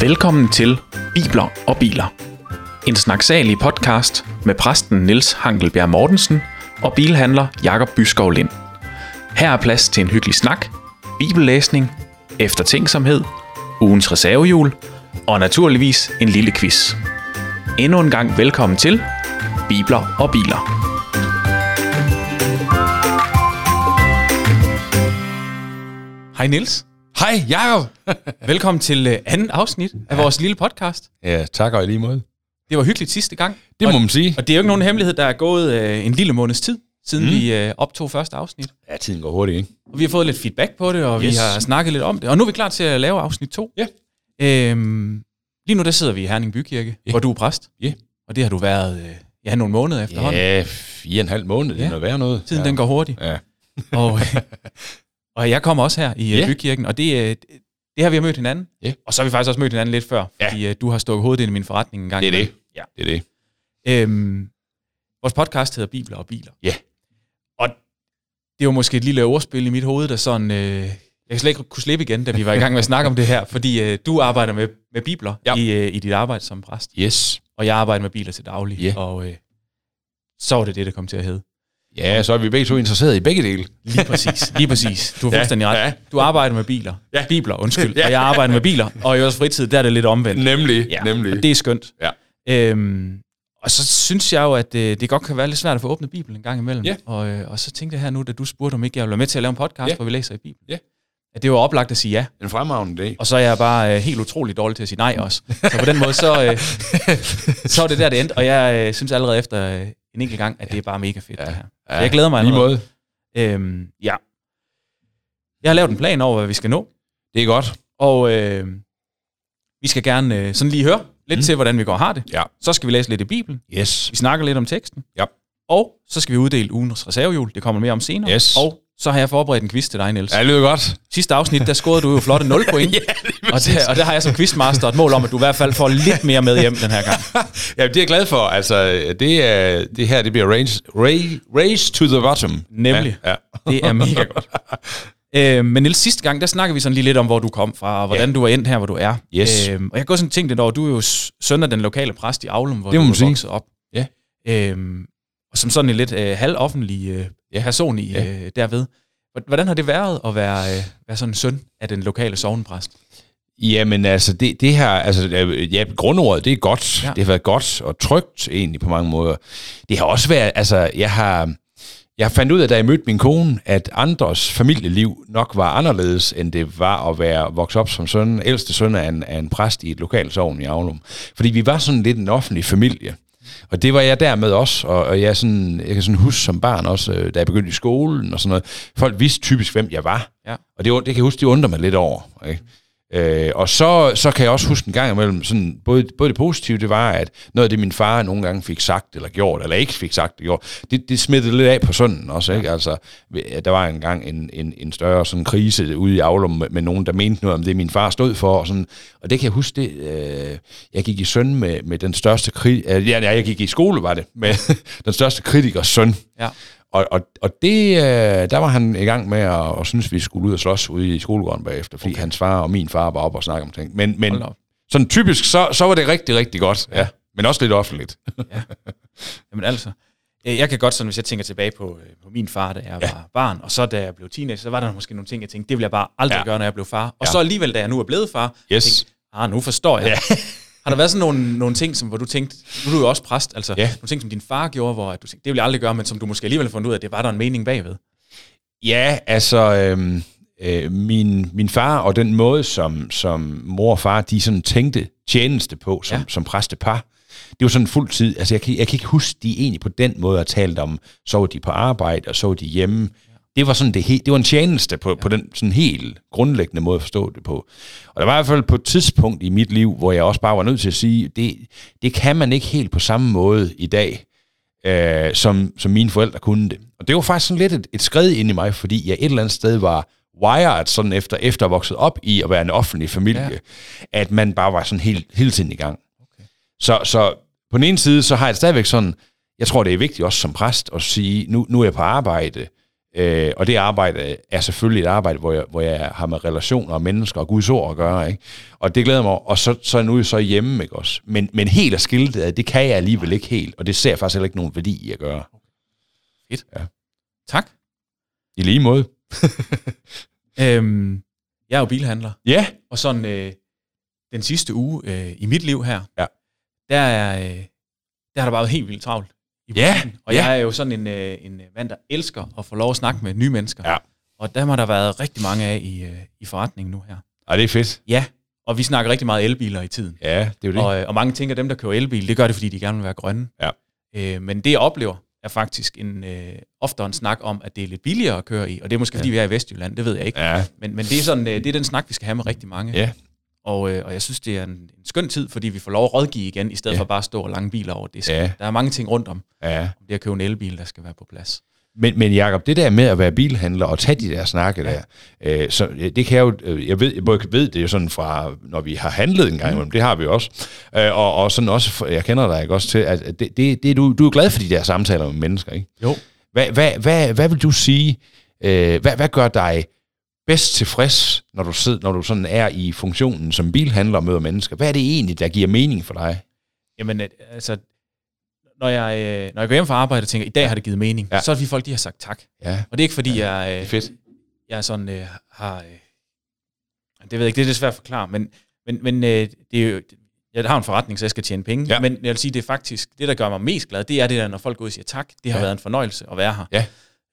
Velkommen til Bibler og Biler. En snaksalig podcast med præsten Niels Hankelbjerg Mortensen og bilhandler Jakob Byskov Lind. Her er plads til en hyggelig snak, bibellæsning, eftertænksomhed, ugens reservehjul og naturligvis en lille quiz. Endnu en gang velkommen til Bibler og Biler. Hej Niels. Hej, Jacob. Velkommen til øh, anden afsnit af vores lille podcast. ja, tak og i lige måde. Det var hyggeligt sidste gang. Det og, må man sige. Og det er jo ikke nogen hemmelighed, der er gået øh, en lille måneds tid, siden mm. vi øh, optog første afsnit. Ja, tiden går hurtigt, ikke? Og vi har fået lidt feedback på det, og yes. vi har snakket lidt om det. Og nu er vi klar til at lave afsnit 2. Ja. Øhm, lige nu der sidder vi i Herning Bykirke, Ja. hvor du er præst. Ja. Og det har du været øh, ja, nogle måneder efterhånden. Ja, fire og en halv måned, det Ja. er noget værd noget. Tiden ja. den går hurtigt. Ja. Og, øh, og jeg kommer også her i yeah. Bykirken, og det, øh, det har vi har mødt hinanden. Ja. Og så har vi faktisk også mødt hinanden lidt før, fordi øh, du har stukket hovedet ind i min forretning en gang. Det er det. Ja. Det er det. Øhm, vores podcast hedder Bibler og Biler. Ja. Og det var måske et lille ordspil i mit hoved, der sådan... Øh, jeg kan slet ikke kunne slippe igen, da vi var i gang med at snakke om det her, fordi øh, du arbejder med, med bibler Ja. i, øh, i dit arbejde som præst, Yes. og jeg arbejder med biler til daglig, Ja. og øh, så var det det, der kom til at hedde. Ja, så er vi begge to interesseret i begge dele. Lige præcis, lige præcis. Du har Ja, fuldstændig ret. ja. Du arbejder med biler. Ja. Bibler, undskyld. Ja. Og jeg arbejder med biler, og i vores fritid, der er det lidt omvendt. Nemlig, Ja, nemlig. og det er skønt. Ja. Øhm, og så synes jeg jo, at øh, det godt kan være lidt svært at få åbnet Bibelen en gang imellem. Ja. Og, øh, og så tænkte jeg her nu, da du spurgte, om ikke jeg ville være med til at lave en podcast, Ja. hvor vi læser i Bibelen. Ja. At det var oplagt at sige ja, En fremragende dag. og så er jeg bare øh, helt utrolig dårlig til at sige nej også. Så på den måde, så, øh, så er det der, det endte. Og jeg øh, synes allerede efter øh, en enkelt gang, at det er bare mega fedt, Ja. det her. Ja, jeg glæder mig Lige allerede. måde. Øhm, ja. Jeg har lavet en plan over, hvad vi skal nå. Det er godt. Og øh, vi skal gerne øh, sådan lige høre lidt. Mm. til, hvordan vi går og har det. Ja. Så skal vi læse lidt i Bibelen. Yes. Vi snakker lidt om teksten. Ja. Og så skal vi uddele ugens reservehjul. Det kommer mere om senere. Yes. Og så har jeg forberedt en quiz til dig, Niels. Ja, det lyder godt. Sidste afsnit, der scorede du jo flotte 0 point. ja, og, det, og der har jeg som quizmaster et mål om, at du i hvert fald får lidt mere med hjem den her gang. ja, det er jeg glad for. Altså, det, er, det her, det bliver race, race, race to the bottom. Nemlig. Ja, ja. Det er mega godt. Øh, men Niels, sidste gang, der snakker vi sådan lige lidt om, hvor du kom fra, og hvordan Ja. du er endt her, hvor du er. Yes. Øh, og jeg har gået sådan tænkt lidt over, du er jo søn af den lokale præst i Aulum, hvor Det du er vokset op. Ja. Øhm, og som sådan en lidt øh, halvoffentlig øh, Ja. person i, Ja. øh, derved. Hvor- Hvordan har det været at være, øh, være sådan en søn af den lokale sovnepræst? Jamen altså, det, det her, altså, ja, grundordet, det er godt. Ja. Det har været godt og trygt egentlig på mange måder. Det har også været, altså, jeg har, jeg fandt ud af, da jeg mødte min kone, at andres familieliv nok var anderledes, end det var at være vokset op som søn, ældste søn af en, af en præst i et lokalt sovn i Aulum. Fordi vi var sådan lidt en offentlig familie. Og det var jeg dermed også, og, og jeg, sådan, jeg kan sådan huske som barn også, øh, da jeg begyndte i skolen og sådan noget, folk vidste typisk, hvem jeg var. Ja. Og det, det kan jeg huske, det undrer mig lidt over. Ikke? Øh, og så, så kan jeg også huske en gang imellem, sådan, både, både det positive, det var, at noget af det, min far nogle gange fik sagt eller gjort, eller ikke fik sagt eller gjort, det, det smittede lidt af på sønnen også. Ikke? Altså, der var engang en, en, en større sådan, krise ude i Aulum med, med nogen, der mente noget om det, min far stod for. Og, sådan, og det kan jeg huske, det, øh, jeg gik i søn med, med den største krig, øh, ja, jeg gik i skole, var det, med den største kritikers søn. Ja. Og, og, og det, øh, der var han i gang med at, at synes, vi skulle ud og slås ude i skolegården bagefter, fordi okay. hans far og min far var oppe og snakke om ting. Men, men op. sådan typisk, så, så var det rigtig, rigtig godt. Ja. Men også lidt offentligt. Jamen altså, øh, jeg kan godt sådan, hvis jeg tænker tilbage på, øh, på min far, da jeg Ja. var barn, og så da jeg blev teenager, så var der måske nogle ting, jeg tænkte, det vil jeg bare aldrig Ja. gøre, når jeg blev far. Og Ja. så alligevel, da jeg nu er blevet far, Yes. tænkte, ah, nu forstår jeg. Ja. Har der været sådan nogle, nogle ting, som, hvor du tænkte, nu er du jo også præst, altså Ja. nogle ting, som din far gjorde, hvor at du tænkte, det vil jeg aldrig gøre, men som du måske alligevel fundet ud af, det var der en mening bagved. Ja, altså, øhm, øh, min, min far og den måde, som, som mor og far, de sådan tænkte tjeneste på som, Ja. som præstepar, det var sådan fuld tid. Altså, jeg kan, jeg kan ikke huske, de egentlig på den måde har talt om, så de på arbejde, og så de hjemme. Det var sådan det, he, det var en tjeneste på, ja. på den sådan helt grundlæggende måde at forstå det på. Og der var i hvert fald på et tidspunkt i mit liv, hvor jeg også bare var nødt til at sige, det, det kan man ikke helt på samme måde i dag, øh, som, som mine forældre kunne det. Og det var faktisk sådan lidt et, et skred ind i mig, fordi jeg et eller andet sted var wired sådan efter, efter at vokset op i at være en offentlig familie, Ja. ja. at man bare var sådan helt, hele tiden i gang. Okay. Så, så på den ene side, så har jeg det stadigvæk sådan, jeg tror, det er vigtigt også som præst at sige, nu, nu er jeg på arbejde, Øh, og det arbejde er selvfølgelig et arbejde, hvor jeg, hvor jeg har med relationer og mennesker og Guds ord at gøre. Ikke? Og det glæder mig, og så, så er jeg nu så hjemme, ikke også? Men, men helt at skille det, det kan jeg alligevel ikke helt, og det ser jeg faktisk heller ikke nogen værdi i at gøre. Fedt. Ja. Tak. I lige måde. Øhm, jeg er jo bilhandler, Ja, og sådan øh, den sidste uge øh, i mit liv her, Ja. der, er, øh, der har der bare været helt vildt travlt. I Ja, butikken. Og ja. jeg er jo sådan en, øh, en mand, der elsker at få lov at snakke med nye mennesker. Ja. Og der har der været rigtig mange af i, øh, i forretningen nu her. og det er fedt. Ja, og vi snakker rigtig meget elbiler i tiden. Ja, det er jo det. Og, øh, og mange tænker, at dem, der kører elbil, det gør det, fordi de gerne vil være grønne. Ja. Øh, men det, jeg oplever, er faktisk en, øh, ofte en snak om, at det er lidt billigere at køre i. Og det er måske, fordi vi er i Vestjylland, det ved jeg ikke. Ja, Men, men det, er sådan, øh, det er den snak, vi skal have med rigtig mange. ja, Og, øh, og jeg synes, det er en, en skøn tid, fordi vi får lov at rådgive igen, i stedet Ja. for bare at stå og lange biler over disken. Ja. Der er mange ting rundt om, ja. om det at købe en elbil, der skal være på plads. Men, men Jacob, det der med at være bilhandler og tage de der snakke ja. der, øh, så det kan jeg jo, øh, jeg ved, jeg ved det jo sådan fra, når vi har handlet en gang, mm. det har vi også, øh, og, og sådan også, jeg kender dig ikke også til, at det, det, det du, du er glad for de der samtaler med mennesker, ikke? Jo. Hvad, hvad, hvad, hvad vil du sige, øh, hvad, hvad gør dig bedst tilfreds, når du, sidder, når du sådan er i funktionen som bilhandler og møder mennesker? Hvad er det egentlig, der giver mening for dig? Jamen, altså, når jeg, øh, når jeg går hjem fra arbejde og tænker, i dag har det givet mening, Ja. ja. så er det fordi folk, de har sagt tak. Ja, Og det er ikke fordi, jeg, det er øh, fedt. jeg sådan øh, har... Øh, det ved jeg ikke, det er lidt svært at forklare, men, men, men øh, det er jo, jeg har en forretning, så jeg skal tjene penge, Ja. men jeg vil sige, det er faktisk, det der gør mig mest glad, det er det der, når folk går ud og siger tak, det har Ja. været en fornøjelse at være her, Ja.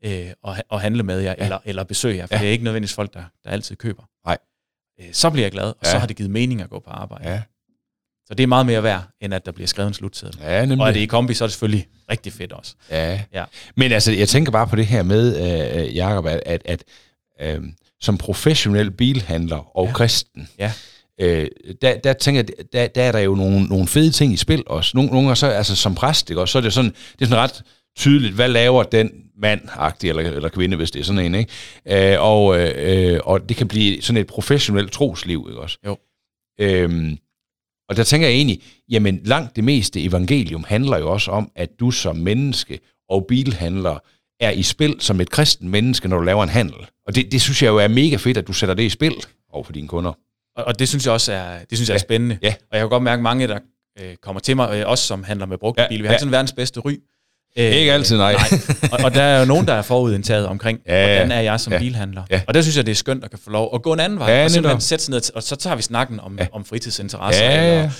Øh, og, og handle med jer, Ja. eller, eller besøge jer, for Ja. det er ikke nødvendigvis folk, der, der altid køber. Nej. Øh, så bliver jeg glad, og Ja. så har det givet mening at gå på arbejde. Ja, Så det er meget mere værd, end at der bliver skrevet en slutseddel. ja nemlig. Og er det i kombi, så er det selvfølgelig rigtig fedt også. Ja. Ja. Men altså, jeg tænker bare på det her med, øh, Jacob, at, at, at øh, som professionel bilhandler og ja. Kristen, Ja. øh, der, der tænker jeg, der, der er der jo nogle, nogle fede ting i spil også. Nogle, nogle gange så, altså som præst, ikke? også, så er det sådan, det er sådan ret tydeligt, hvad laver den mand eller, eller kvinde, hvis det er sådan en, ikke? Øh, og, øh, og det kan blive sådan et professionelt trosliv, ikke også? Jo. Øhm, og der tænker jeg egentlig, jamen langt det meste evangelium handler jo også om, at du som menneske og bilhandler er i spil som et kristen menneske, når du laver en handel. Og det, det synes jeg jo er mega fedt, at du sætter det i spil over for dine kunder. Og, og det synes jeg også er, det synes jeg er Ja. spændende. Ja. Og jeg kan godt mærke mange, der øh, kommer til mig, øh, også som handler med brugte Ja, ja. bil. Vi ja. har ikke sådan verdens bedste ry. Øh, Ikke altid, nej. Og, og der er jo nogen, der er forudindtaget omkring, Ja, ja. hvordan er jeg som Ja. bilhandler. Ja. Og der synes jeg, det er skønt at kan få lov at gå en anden vej. Ja, og simpelthen sætte sig ned, og så tager vi snakken om, Ja. om fritidsinteresser, Ja, ja. eller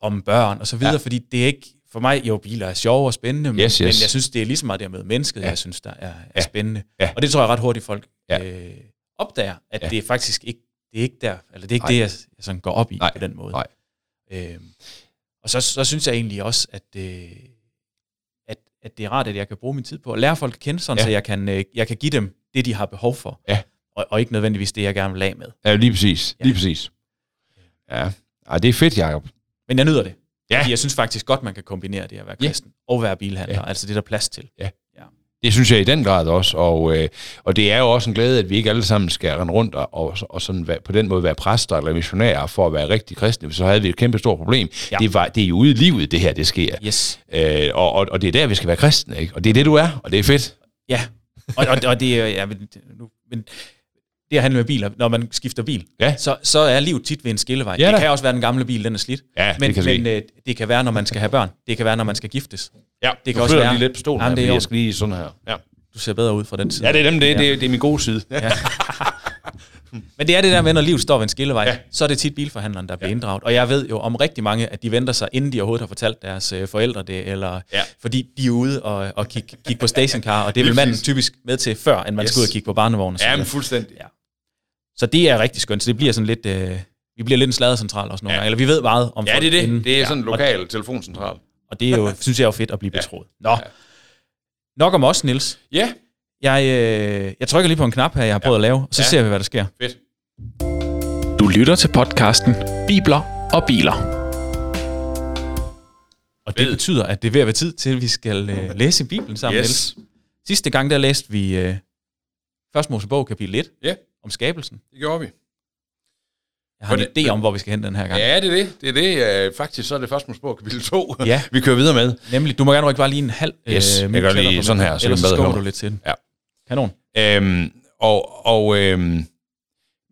om børn og så videre, Ja. fordi det er ikke, for mig, jo, biler er sjove og spændende, men, Yes, yes. men jeg synes, det er lige så meget det med mennesket, Ja. jeg synes, der er, er Ja. spændende. Ja. Og det tror jeg ret hurtigt, folk Ja. øh, opdager, at Ja. det er faktisk ikke, det er ikke der, eller det er ikke Nej. det, jeg, jeg sådan går op i Nej. på den måde. Nej. Øhm, og så, så synes jeg egentlig også, at, øh, at, det er rart, at jeg kan bruge min tid på at lære folk at kende, sådan, Ja. ja. så jeg kan, øh, jeg kan give dem det, de har behov for. Ja. Og, og ikke nødvendigvis det, jeg gerne vil af med. Ja, lige præcis. Ja. Lige præcis. Ja. Ej, det er fedt, Jacob. Men jeg nyder det. Ja. Fordi jeg synes faktisk godt, man kan kombinere det at være Ja. kristen og være bilhandler. Ja. Altså det er der plads til. Det synes jeg i den grad også, og, øh, og det er jo også en glæde, at vi ikke alle sammen skal rende rundt og, og, og sådan på den måde være præster eller missionærer for at være rigtig kristne, så havde vi et kæmpe stort problem. Ja. Det, var, det er jo ude i livet, det her, det sker. Yes. Øh, og, og, og det er der, vi skal være kristne, ikke? Og det er det, du er, og det er fedt. Ja. Og, og, og det er ja, men, nu, men det at handle med biler, når man skifter bil, Ja. så, så er livet tit ved en skillevej. Ja det kan også være, den gamle bil, den er slidt. Ja, Men, det kan men øh, det kan være, når man skal have børn. Det kan være, når man skal giftes. Ja, det kan også være- lige lidt på stolen Jamen, her, det er jeg skal lige sådan her. Ja, Du ser bedre ud fra den side. ja det er dem, det, Ja. det, er- det er min gode side. Ja. Men det er det der med, når livet står ved en skillevej, Ja. så er det tit bilforhandleren, der bliver ja. inddraget. Og jeg ved jo om rigtig mange, at de venter sig, inden de overhovedet har fortalt deres øh, forældre det, eller Ja. fordi de er ude og, og kigge kig på stationcar, og det er vel manden typisk med til, før end man Yes. skal ud og kigge på barnevognen. ja, men fuldstændig. Ja. Så det er rigtig skønt. Så det bliver sådan lidt... Øh, vi bliver lidt en sladdercentral også nogle Ja. gange. Eller vi ved meget om Ja, folk det er det. inden. Det er sådan en lokal telefoncentral. og det er jo, synes jeg er jo fedt at blive Ja. betroet. Nå. Nok om os, Nils. Ja, Jeg, øh, jeg trykker lige på en knap her, jeg har prøvet at lave, og så Ja. ser vi, hvad der sker. fedt. Du lytter til podcasten Bibler og Biler. Og det betyder, at det er ved at være tid til, at vi skal øh, læse Bibelen sammen, Yes. Niels. Sidste gang, der læste vi øh, Først Mosebog, kapitel 1, Ja. Om skabelsen. Det gjorde vi. Jeg har en det- idé om, hvor vi skal hen den her gang. Ja, det er det. Det er det. Øh, Faktisk så er det først på kapitel 2. Ja. vi kører videre med. Nemlig, du må gerne rykke bare lige en halv Yes, øh, jeg gør lige sådan her, så ellers er så skubber du lidt til den. Ja. Kanon. Øhm, og og øhm,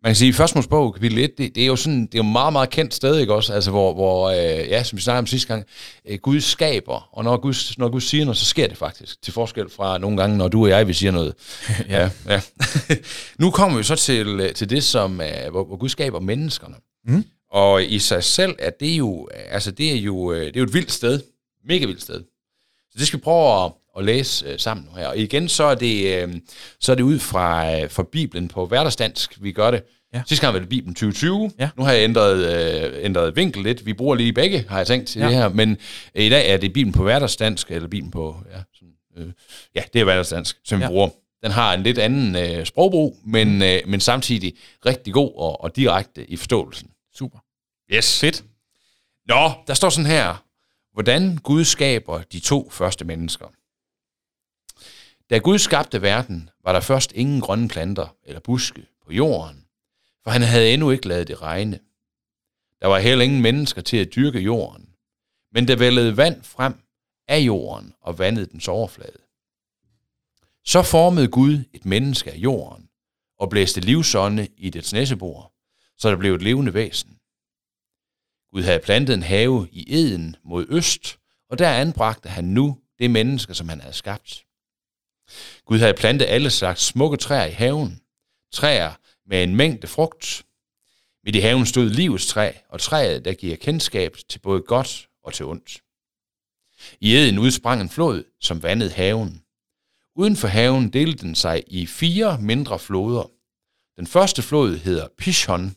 man kan sige, at første bog, kapitel 1, det, det, er jo sådan, det er jo meget, meget kendt sted, ikke også? Altså, hvor, hvor øh, ja, som vi snakkede om sidste gang, øh, Gud skaber, og når Gud, når Gud siger noget, så sker det faktisk, til forskel fra nogle gange, når du og jeg vil sige noget. ja, ja. nu kommer vi så til, øh, til det, som, øh, hvor, hvor Gud skaber menneskerne. Mm. Og i sig selv er det jo, altså det er jo, øh, det er jo et vildt sted, mega vildt sted. Så det skal vi prøve at, at læse øh, sammen nu her. Og igen, så er det, øh, så er det ud fra, øh, fra Bibelen på hverdagsdansk, vi gør det. Ja. Sidste gang var det Bibelen 2020. Ja. Nu har jeg ændret, øh, ændret vinkel lidt. Vi bruger lige begge, har jeg tænkt til ja. det her. Men øh, i dag er det Bibelen på hverdagsdansk, eller Bibelen på... Ja, sådan, øh, ja det er hverdagsdansk, som ja. vi bruger. Den har en lidt anden øh, sprogbrug, men, mm. øh, men samtidig rigtig god og, og direkte i forståelsen. Super. Yes. Fedt. Nå, der står sådan her. Hvordan Gud skaber de to første mennesker. Da Gud skabte verden, var der først ingen grønne planter eller buske på jorden, for han havde endnu ikke lavet det regne. Der var heller ingen mennesker til at dyrke jorden, men der vældede vand frem af jorden og vandede dens overflade. Så formede Gud et menneske af jorden og blæste livsånde i dets næsebor, så der blev et levende væsen. Gud havde plantet en have i Eden mod øst, og der anbragte han nu det menneske, som han havde skabt. Gud havde plantet alle slags smukke træer i haven. Træer med en mængde frugt. Midt i haven stod livets træ, og træet, der giver kendskab til både godt og til ondt. I Eden udsprang en flod, som vandede haven. Uden for haven delte den sig i fire mindre floder. Den første flod hedder Pishon.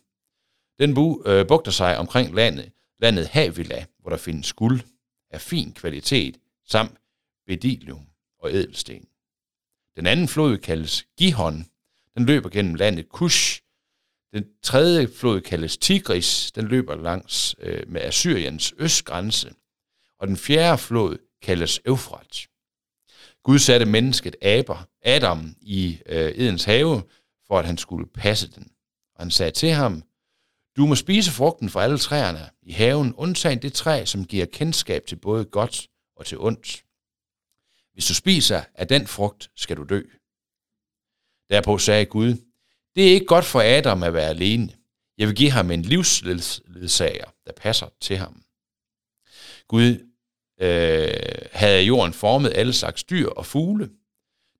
Den bu, øh, bugter sig omkring landet, landet Havila, hvor der findes guld af fin kvalitet, samt bedilium og edelsten. Den anden flod kaldes Gihon. Den løber gennem landet Kush. Den tredje flod kaldes Tigris. Den løber langs øh, med Assyriens østgrænse. Og den fjerde flod kaldes Eufrat. Gud satte mennesket Aber, Adam i øh, Edens have, for at han skulle passe den. Og han sagde til ham, du må spise frugten fra alle træerne i haven, undtagen det træ, som giver kendskab til både godt og til ondt. Hvis du spiser af den frugt, skal du dø. Derpå sagde Gud, det er ikke godt for Adam at være alene. Jeg vil give ham en livsledsager, der passer til ham. Gud øh, havde jorden formet alle slags dyr og fugle.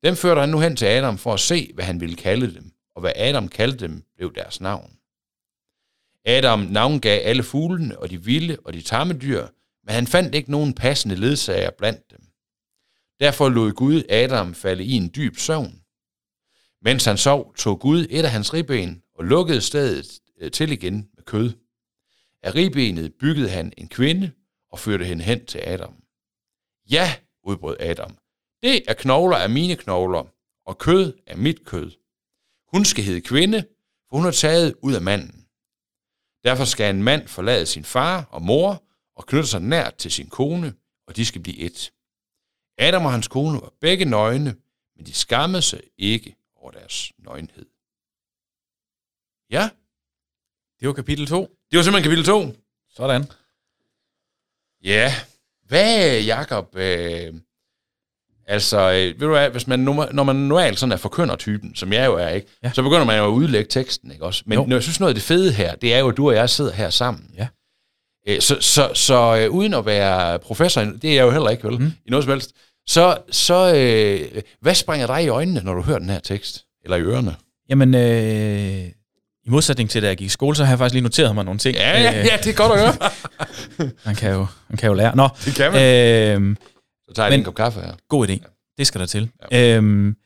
Dem førte han nu hen til Adam for at se, hvad han ville kalde dem, og hvad Adam kaldte dem, blev deres navn. Adam navngav alle fuglene og de vilde og de tamme dyr, men han fandt ikke nogen passende ledsager blandt dem. Derfor lod Gud Adam falde i en dyb søvn. Mens han sov, tog Gud et af hans ribben og lukkede stedet øh, til igen med kød. Af ribbenet byggede han en kvinde og førte hende hen til Adam. Ja, udbrød Adam, det er knogler af mine knogler, og kød er mit kød. Hun skal hedde kvinde, for hun er taget ud af manden. Derfor skal en mand forlade sin far og mor og knytte sig nært til sin kone, og de skal blive et. Adam og hans kone var begge nøgne, men de skammede sig ikke over deres nøgenhed. Ja. Det var kapitel 2. Det var simpelthen kapitel 2. Sådan. Ja. Hvad, Jacob? Øh, altså, øh, ved du hvad, hvis man, når man normalt sådan er forkønner-typen, som jeg jo er, ikke, ja. så begynder man jo at udlægge teksten, ikke også? Men jo. når jeg synes noget af det fede her, det er jo, at du og jeg sidder her sammen. Ja. Øh, så, så, så øh, uden at være professor, det er jeg jo heller ikke, vel, mm. i noget som helst, så, så øh, hvad springer dig i øjnene, når du hører den her tekst? Eller i ørerne? Jamen, øh, i modsætning til, da jeg gik i skole, så har jeg faktisk lige noteret mig nogle ting. Ja, ja, ja det er godt at høre. man, kan jo, man kan jo lære. Nå, det kan man. Øh, så tager jeg en kop kaffe her. God idé. Ja. Det skal der til. Ja. Øhm,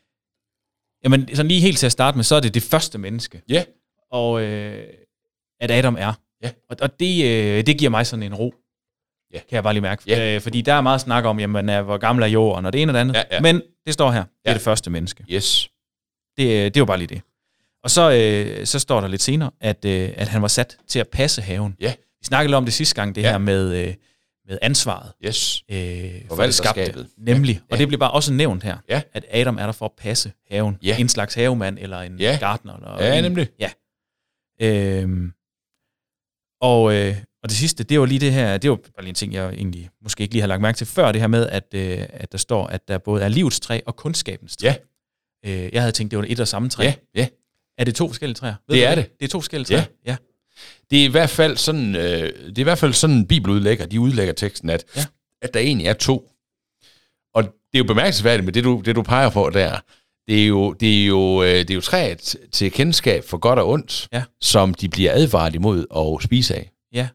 jamen, sådan lige helt til at starte med, så er det det første menneske. Ja. Og øh, at Adam er. Ja. Og, og det, øh, det giver mig sådan en ro. Ja. Kan jeg bare lige mærke. Ja. Øh, fordi der er meget snak om, jamen, hvor gammel er jorden, og det ene og det andet. Ja, ja. Men det står her. Det ja. er det første menneske. Yes. Det, øh, det er jo bare lige det. Og så, øh, så står der lidt senere, at, øh, at han var sat til at passe haven. Ja. Vi snakkede om det sidste gang, det ja. her med, øh, med ansvaret. Yes. Øh, for det skabte. Nemlig. Ja. Og det bliver bare også nævnt her, ja. at Adam er der for at passe haven. Ja. En slags havemand eller en ja. gartner. Eller ja, en, nemlig. Ja. Øhm, og, øh, og det sidste, det var lige det her, det var bare lige en ting, jeg egentlig måske ikke lige har lagt mærke til før, det her med, at, øh, at der står, at der både er livets træ og kundskabens træ. Ja. Øh, jeg havde tænkt, det var et og samme træ. Ja, ja. Er det to forskellige træer? Ved Det er det. Det er to forskellige træer? Ja. ja. Det er i hvert fald sådan, øh, det er i hvert fald sådan bibeludlægger, de udlægger teksten, at, Ja. at der egentlig er to. Og det er jo bemærkelsesværdigt med det, du, det du peger på der. Det er jo, det er jo, øh, det er jo træet til kendskab for godt og ondt, Ja. som de bliver advaret imod at spise af. Ja.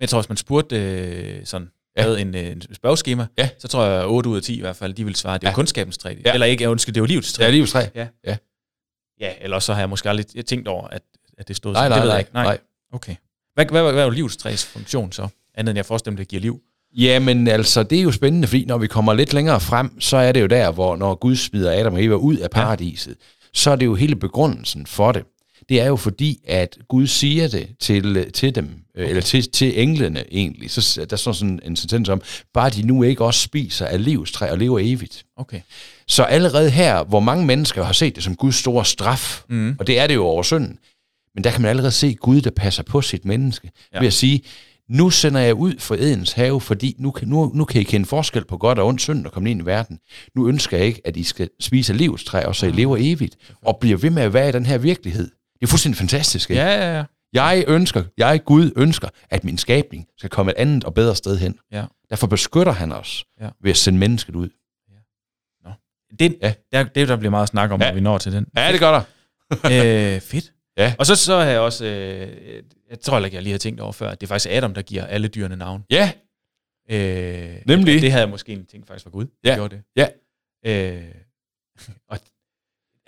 Jeg tror, hvis man spurgte øh, sådan, Ja. ja. en, øh, en spørgeskema, Ja. så tror jeg, 8 ud af 10 i hvert fald, de vil svare, at det er Ja. ja. kundskabens træ. Ja. Eller ikke, jeg undskyld, det er jo livets træ. Er livets træ. Ja, eller så har jeg måske aldrig tænkt over, at, at det stod Nej, sådan. nej, det ved nej, jeg ikke. nej. Okay. Hvad, hvad, hvad, hvad er jo livets træs funktion så? Andet end jeg forestiller mig, det giver liv. Jamen altså, det er jo spændende, fordi når vi kommer lidt længere frem, så er det jo der, hvor når Gud smider Adam og Eva ud af paradiset, ja. så er det jo hele begrundelsen for det. Det er jo fordi, at Gud siger det til, til dem, okay. eller til, til englene egentlig. Så der står sådan en sentens om, bare de nu ikke også spiser af livstræ og lever evigt. Okay. Så allerede her, hvor mange mennesker har set det som Guds store straf, mm. og det er det jo over synden, men der kan man allerede se Gud, der passer på sit menneske, ja. Ja. ved at sige, nu sender jeg ud for Edens have, fordi nu, kan- nu, nu kan I kende forskel på godt og ondt synd og komme ind i verden. Nu ønsker jeg ikke, at I skal spise af livets træ, og så I lever evigt, og bliver ved med at være i den her virkelighed. Det er fuldstændig fantastisk, ikke? Ja, ja, ja. Jeg ønsker, jeg Gud ønsker, at min skabning skal komme et andet og bedre sted hen. ja. Derfor beskytter han os Ja. ved at sende mennesket ud. Det, Ja. ja. der, det der bliver meget snak om, Ja. ja. når vi når til den. Ja, det gør der. øh, fedt. Ja. Og så, så har jeg også, øh, jeg tror ikke, jeg lige har tænkt over før, at det er faktisk Adam, der giver alle dyrene navn. Ja, Øh, Nemlig. Det havde jeg måske egentlig tænkt faktisk var Gud, der Ja. gjorde det. Ja. Øh, og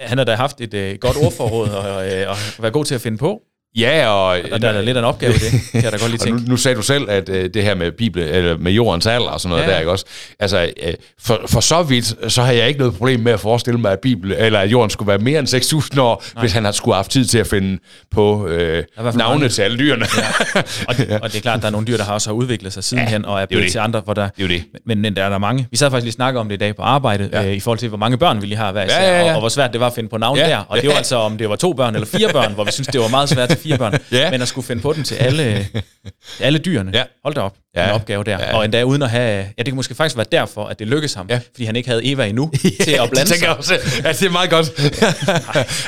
han har da haft et øh, godt ordforråd og, øh, og været god til at finde på. Ja og, Og der er da lidt en opgave i det, kan jeg da godt lige og nu, tænke. nu sagde du selv, at øh, det her med Bibel, eller med jordens alder og sådan noget ja. Ja. der, ikke også? Altså, øh, for, for så vidt, så har jeg ikke noget problem med at forestille mig, at Bibel, eller at jorden skulle være mere end 6.000 år, Nej. hvis han havde skulle have haft tid til at finde på øh, navne mange. til alle dyrene. Ja. Og, og det er klart, at der er nogle dyr, der har også har udviklet sig sidenhen, og er blevet det. til andre, hvor der... Det er jo det. Men, men der er der mange. Vi sad faktisk lige snakket om det i dag på arbejde, Ja. ja. øh, i forhold til, hvor mange børn vi lige har hver især, Ja, ja, ja. Og, og hvor svært det var at finde på navn Ja. der. Og det var altså, om det var to børn eller fire børn, hvor vi synes det var meget svært fire børn. Ja. Men at skulle finde på den til alle, alle dyrene. Ja. Hold da op, Ja. ja. en opgave der. Ja. Og endda uden at have... Ja, det kan måske faktisk være derfor, at det lykkedes ham, Ja. ja. fordi han ikke havde Eva endnu til at blande det sig. også. Ja, det er meget godt.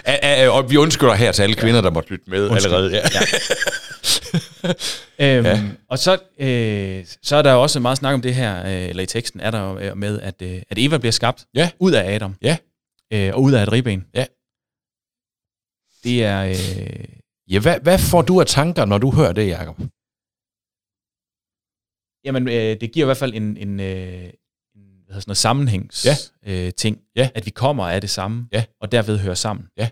Ja, ja, og vi undskylder her til alle kvinder, der måtte lytte med Undskyld. allerede. Ja. Øhm, Ja. ja. Og så, øh, så er der jo også meget snak om det her, øh, eller i teksten er der jo øh, med, at, øh, at Eva bliver skabt Ja. ud af Adam. Ja. Øh, og ud af et ribben. Ja. Det er... Øh, ja hvad, hvad får du af tanker, når du hører det, Jacob? jamen, øh, det giver i hvert fald en, en, øh, en hvad sådan noget sammenhængs Ja. øh, ting. Ja. At vi kommer af det samme, Ja. og derved hører sammen. Ja.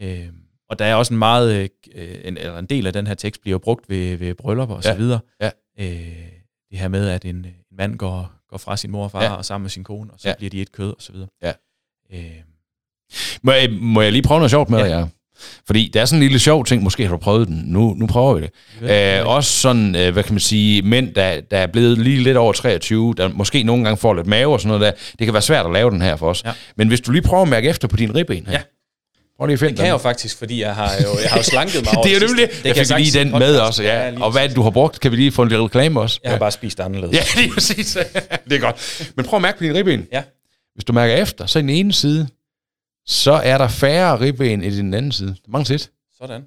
Øh, og der er også en meget, øh, en, eller en del af den her tekst bliver brugt ved, ved bryllupper og Ja. så videre. Ja. Øh, det her med, at en, en mand går, går fra sin mor og far Ja. og sammen med sin kone, og så Ja. bliver de et kød og så videre. Ja. Øh, Må jeg, må jeg lige prøve noget sjovt med Ja. Jacob? Fordi det er sådan en lille sjov ting, måske har du prøvet den. Nu, nu prøver vi det. Ja. Øh, også sådan, øh, hvad kan man sige, mænd, der, der er blevet lige lidt over 23, der måske nogle gange får lidt mave og sådan noget der. Det kan være svært at lave den her for os. Ja. Men hvis du lige prøver at mærke efter på din ribben her. Ja. Prøv lige at finde det kan jeg jo faktisk, fordi jeg har jo, jeg har jo slanket mig over Det er jo nemlig, det jeg fik lige den med også, ja. og hvad er det, du har brugt? Kan vi lige få en lille reklame også? Jeg har bare spist anderledes. Ja, lige præcis. det er godt. Men prøv at mærke på din ribben. Ja. Hvis du mærker efter, så i den ene side, så er der færre ribben i den anden side. Mange tit. Sådan.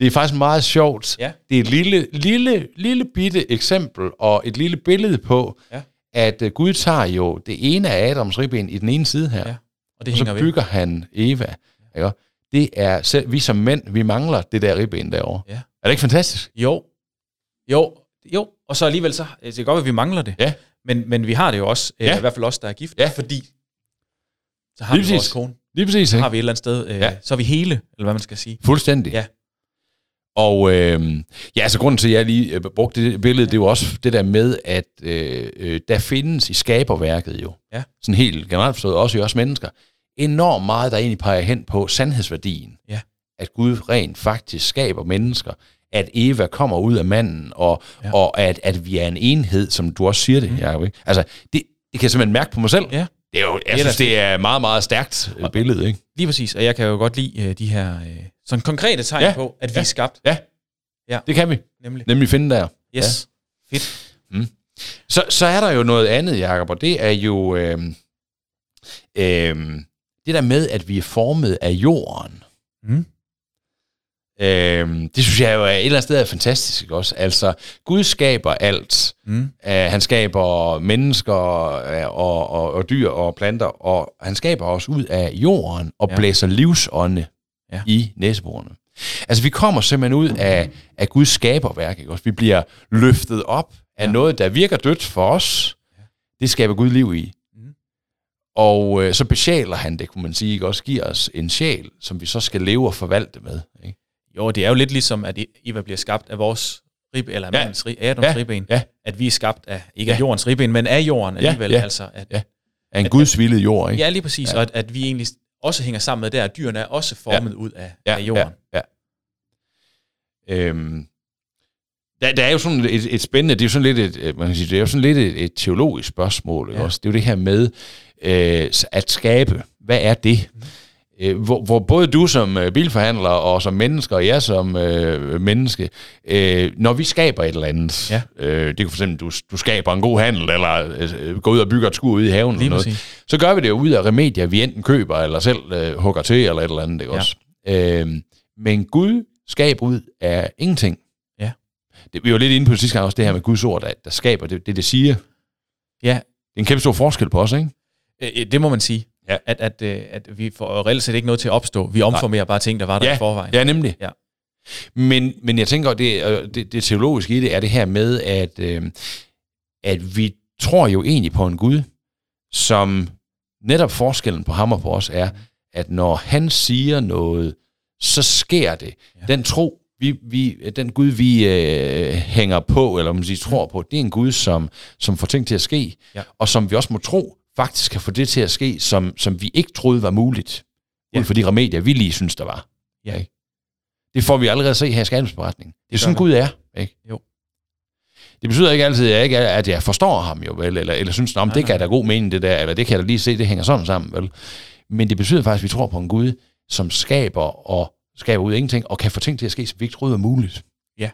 Det er faktisk meget sjovt. Ja. Det er et lille, lille, lille bitte eksempel og et lille billede på, Ja. at uh, Gud tager jo det ene af Adams ribben i den ene side her, Ja. Og det og så hænger ved. bygger han Eva. Ikke? Det er selv, vi som mænd, vi mangler det der ribben derovre. Ja. Er det ikke fantastisk? Jo. Jo. Jo. Og så alligevel så, det kan godt at vi mangler det. Ja. Men, men vi har det jo også, Ja. ja. i hvert fald os, der er gift, Ja. fordi så har Lige vi vores præcis. kone. Lige præcis, Så ikke? har vi et eller andet sted, øh, Ja. så er vi hele, eller hvad man skal sige. Fuldstændig. Ja. Og øh, ja, altså grunden til, at jeg lige øh, brugte det billede, det er jo også det der med, at øh, øh, der findes i skaberværket jo, Ja. sådan helt generelt forstået, også i os mennesker, enormt meget, der egentlig peger hen på sandhedsværdien. Ja. At Gud rent faktisk skaber mennesker, at Eva kommer ud af manden, og. Ja. og at, at vi er en enhed, som du også siger det, mm. Jacob, ikke? Altså, det, det kan jeg simpelthen mærke på mig selv. Ja. Det er jo, jeg Det synes, det er et meget, meget stærkt øh, billede, ikke? Lige præcis, og jeg kan jo godt lide øh, de her øh, sådan konkrete tegn Ja. på, at vi Ja. er skabt, Ja, Ja. det kan vi nemlig. nemlig finde der. Yes. Ja. Fedt. Så, så er der jo noget andet, Jacob, og det er jo... Øh, øh, det der med, at vi er formet af jorden, Mm. Øhm, det synes jeg jo er et eller andet sted er fantastisk ikke også. Altså, Gud skaber alt. Mm. Uh, han skaber mennesker uh, og, og, og dyr og planter, og han skaber os ud af jorden og Ja. blæser livsånde Ja. i næseborene. Altså, vi kommer simpelthen ud af, af Guds skaberværk. Ikke også? Vi bliver løftet op af Ja. noget, der virker dødt for os. Det skaber Gud liv i. Mhm. Og øh, så besjæler han det, kunne man sige, ikke? også giver os en sjæl, som vi så skal leve og forvalte med. Ikke? Jo, det er jo lidt ligesom, at Eva bliver skabt af vores rib, eller Ja. mandens, Adams Ja. ribben. Ja. At vi er skabt af, ikke af Ja. jordens ribben, men af jorden alligevel. ja. Altså, at, Ja. Af en At- gudsvildet jord, ikke? ja, lige præcis. Ja. Og at, at vi egentlig også hænger sammen med det, at dyrene er også formet ud af, af jorden. Ja, ja. Øhm, der, der er jo sådan et, et spændende, det er jo sådan lidt et, øh, man kan sige, det er jo sådan lidt et, et teologisk spørgsmål, ikke Ja. også? Det er jo det her med øh, at skabe. Hvad er det? Mhm. Øh, hvor, hvor både du som øh, bilforhandler og som menneske, og jeg som øh, menneske, øh, når vi skaber et eller andet, Ja. øh, det kan for eksempel, du, du skaber en god handel, eller øh, går ud og bygger et skur ude i haven, Lige eller noget, præcis. så gør vi det jo ud af remedier, vi enten køber, eller selv øh, hugger til, eller et eller andet, ikke Ja. også? Øh, men Gud skaber ud af ingenting. Ja. Det, vi var lidt inde på det sidste gang også, det her med Guds ord, der, der skaber det, det, det siger. Det Ja, er en kæmpe stor forskel på os, ikke? øh, det må man sige. Ja. At, at, øh, at vi får reelt set ikke noget til at opstå. Vi omformerer bare ting, der var der Ja. i forvejen. Ja, nemlig. Ja. Men, men jeg tænker, det, øh, det, det teologiske i det er det her med, at, øh, at vi tror jo egentlig på en Gud, som netop forskellen på ham og på os er, at når han siger noget, så sker det. Ja. Den tro, vi, vi, den Gud, vi øh, hænger på, eller man siger, tror på, det er en Gud, som, som får ting til at ske, Ja. og som vi også må tro, faktisk kan få det til at ske, som, som vi ikke troede var muligt, Ja. ud fra de remedier, vi lige synes, der var. Ja. Ikke? Det får vi allerede at se her i skabelsberetningen. Det er sådan, man. Gud er. Ikke? Jo. Det betyder ikke altid, at jeg, ikke, at jeg forstår ham jo, vel, eller, eller synes, om det kan da god mening, det der, eller det kan jeg da lige se, det hænger sådan sammen, vel. Men det betyder faktisk, at vi tror på en Gud, som skaber og skaber ud af ingenting, og kan få ting til at ske, som vi ikke troede var muligt. Ja.